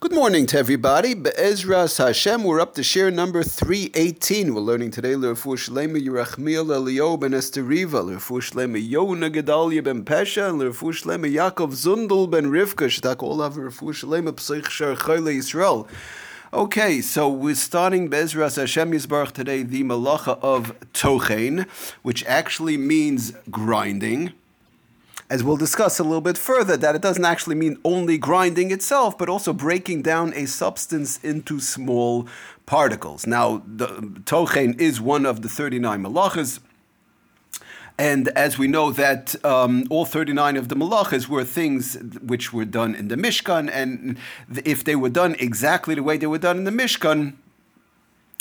Good morning to everybody. Be'ezras Hashem, we're up to shiur number 318. We're learning today L'Refu Shlema Yerachmiel Elio ben Esteriva, L'Refu Yona Gedalia ben Pesha, and L'Refu Shlema Yaakov Zundel ben Rivka, Shtak Olav L'Refu Shlema Psich Shar Chayla Yisrael. Okay, so we're starting Bezras Hashem Yisbarach today, the Malacha of Tochein, which actually means grinding as we'll discuss a little bit further, that it doesn't actually mean only grinding itself, but also breaking down a substance into small particles. Now, the tochen is one of the 39 malachas. And as we know that um, all 39 of the malachas were things which were done in the Mishkan, and if they were done exactly the way they were done in the Mishkan,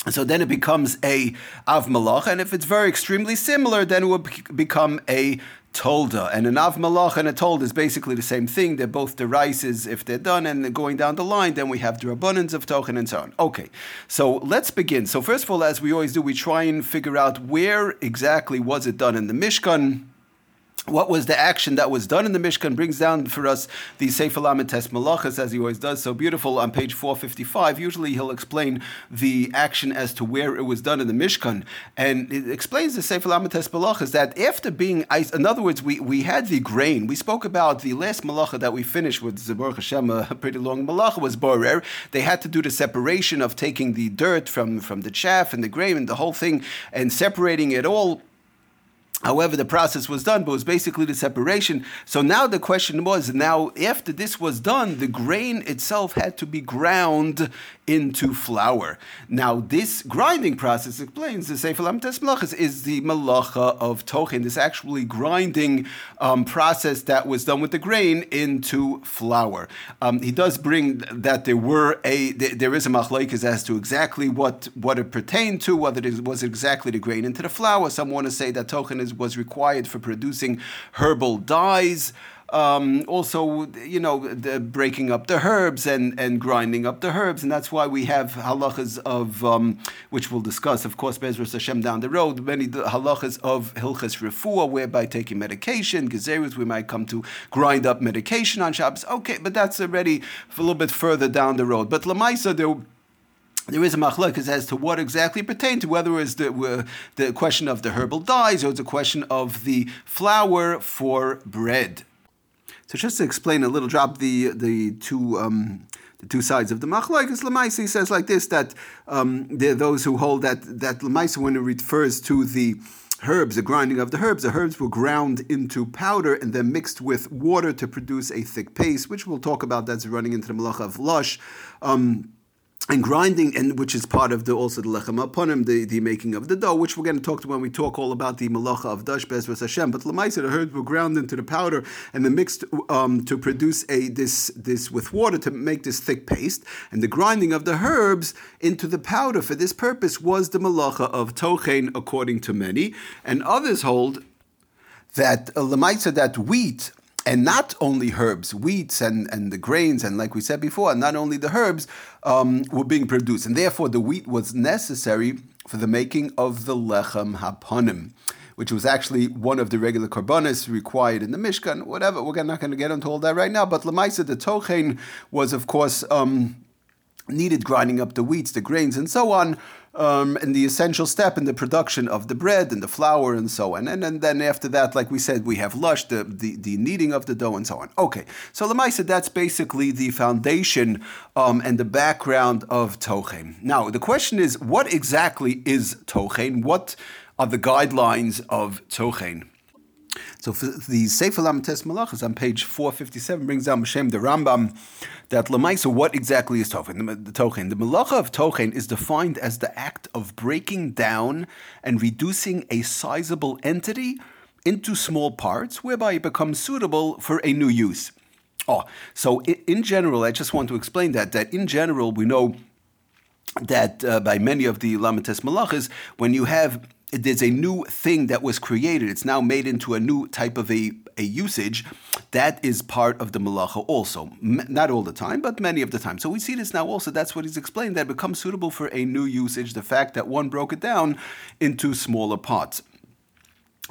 so then it becomes a av malach, and if it's very extremely similar, then it will become a tolda. And an av malach and a tolda is basically the same thing. They're both derises if they're done, and going down the line, then we have the abundance of tochen and so on. Okay, so let's begin. So first of all, as we always do, we try and figure out where exactly was it done in the Mishkan what was the action that was done in the Mishkan brings down for us the Sefer Tes Malachas, as he always does so beautiful on page 455. Usually he'll explain the action as to where it was done in the Mishkan. And it explains the Sefer Tes Malachas that after being, in other words, we, we had the grain. We spoke about the last Malacha that we finished with Zabur Hashem, a pretty long Malacha, was Borer. They had to do the separation of taking the dirt from, from the chaff and the grain and the whole thing and separating it all However, the process was done, but it was basically the separation. So now the question was now, after this was done, the grain itself had to be ground into flour. Now, this grinding process explains the Sefer Lamtes Malachas is the malacha of Tochin, this actually grinding um, process that was done with the grain into flour. Um, he does bring that there were a there is a machlaikas as to exactly what what it pertained to, whether it was exactly the grain into the flour. Some want to say that Tochin is was required for producing herbal dyes. Um, also, you know, breaking up the herbs and, and grinding up the herbs, and that's why we have halachas of um, which we'll discuss, of course, Bezras Hashem down the road. Many halachas of hilchas refuah, whereby taking medication, gezerus, we might come to grind up medication on Shabbos. Okay, but that's already a little bit further down the road. But lamaisa there there is a machlokes as to what exactly pertained to whether it was the, uh, the question of the herbal dyes or it's a question of the flour for bread. So just to explain a little, drop the the two. Um, the two sides of the machlokes. Lemaisi says like this that um, there are those who hold that that Lemaisi when it refers to the herbs, the grinding of the herbs. The herbs were ground into powder and then mixed with water to produce a thick paste, which we'll talk about. That's running into the malacha of lush. Um, and grinding, and which is part of the also the lechem aponim, the, the making of the dough, which we're going to talk to when we talk all about the malacha of dash bezras Hashem. But lemaisa, the herbs were ground into the powder and then mixed um, to produce a this this with water to make this thick paste. And the grinding of the herbs into the powder for this purpose was the malacha of tochen, according to many, and others hold that uh, lemaisa that wheat and not only herbs, wheats and, and the grains, and like we said before, not only the herbs um, were being produced, and therefore the wheat was necessary for the making of the lechem haponim, which was actually one of the regular korbanos required in the Mishkan. Whatever, we're not going to get into all that right now. But lemaisa, the tochen was, of course. Um, needed grinding up the wheats, the grains, and so on, um, and the essential step in the production of the bread and the flour and so on. And, and then after that, like we said, we have lush, the, the, the kneading of the dough and so on. Okay, so Lamaisa, that's basically the foundation um, and the background of Tochen. Now, the question is, what exactly is Tochen? What are the guidelines of Tochen? So for the Sefer Tes Malachas on page 457 brings down Hashem the Rambam that Lamaisa, what exactly is Tochen? The, the Tochen. The Malacha of Tochen is defined as the act of breaking down and reducing a sizable entity into small parts, whereby it becomes suitable for a new use. Oh, so in, in general, I just want to explain that, that in general, we know that uh, by many of the Lamates Malachas, when you have there's a new thing that was created. It's now made into a new type of a, a usage. That is part of the malacha also. M- not all the time, but many of the time. So we see this now also. That's what he's explained, that becomes suitable for a new usage, the fact that one broke it down into smaller parts.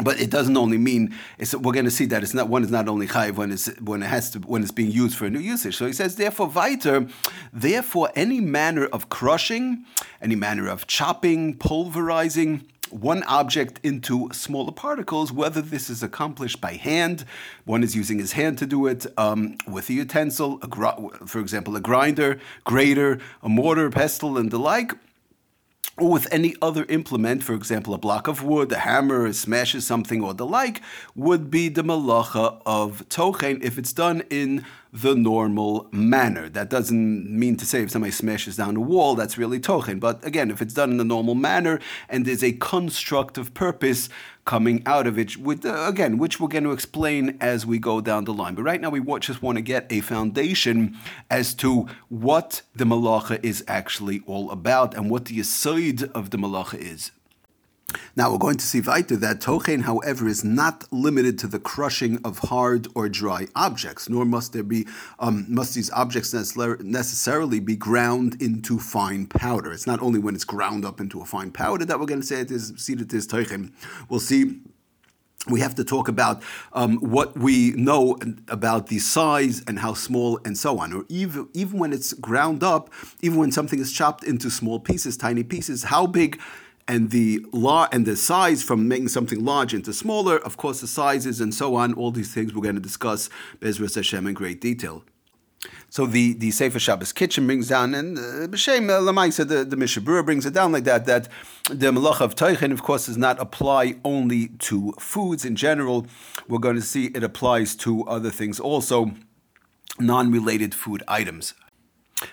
But it doesn't only mean we're going to see that it's not one is not only chayiv when it's when it has to when it's being used for a new usage. So he says therefore weiter Therefore, any manner of crushing, any manner of chopping, pulverizing, one object into smaller particles, whether this is accomplished by hand, one is using his hand to do it, um, with a utensil, a gr- for example, a grinder, grater, a mortar, pestle, and the like, or with any other implement, for example, a block of wood, a hammer, smashes something, or the like, would be the malacha of tochen if it's done in the normal manner. That doesn't mean to say if somebody smashes down a wall, that's really tochen. But again, if it's done in the normal manner and there's a constructive purpose coming out of it, with, uh, again, which we're going to explain as we go down the line. But right now, we just want to get a foundation as to what the malacha is actually all about and what the side of the malacha is. Now we're going to see weiter that tochen, however, is not limited to the crushing of hard or dry objects, nor must there be um, must these objects necessarily be ground into fine powder. It's not only when it's ground up into a fine powder that we're going to say it is see that it is tochen. We'll see we have to talk about um, what we know about the size and how small and so on. Or even, even when it's ground up, even when something is chopped into small pieces, tiny pieces, how big and the law and the size from making something large into smaller, of course, the sizes and so on, all these things we're going to discuss Bezras Hashem in great detail. So the, the Sefer Shabbos kitchen brings down, and uh, B'Shem uh, Lamaisa, the, the Mishna Berura brings it down like that, that the Malach of Teichen, of course, does not apply only to foods in general. We're going to see it applies to other things also, non related food items.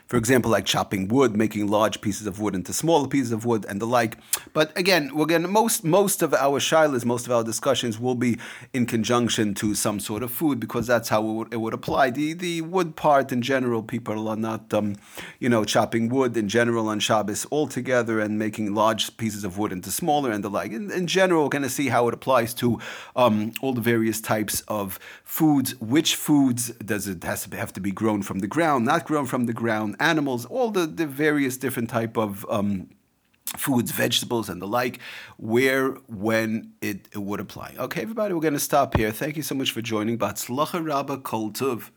For example, like chopping wood, making large pieces of wood into smaller pieces of wood, and the like. But again, we're going most most of our shilas, most of our discussions will be in conjunction to some sort of food because that's how it would, it would apply. The the wood part in general, people are not, um, you know, chopping wood in general on Shabbos altogether and making large pieces of wood into smaller and the like. In, in general, we're going to see how it applies to um, all the various types of foods. Which foods does it has to have to be grown from the ground, not grown from the ground? Animals, all the, the various different type of um, foods, vegetables, and the like, where, when it, it would apply. Okay, everybody, we're going to stop here. Thank you so much for joining. Batzlacha Rabba Kol Tuv.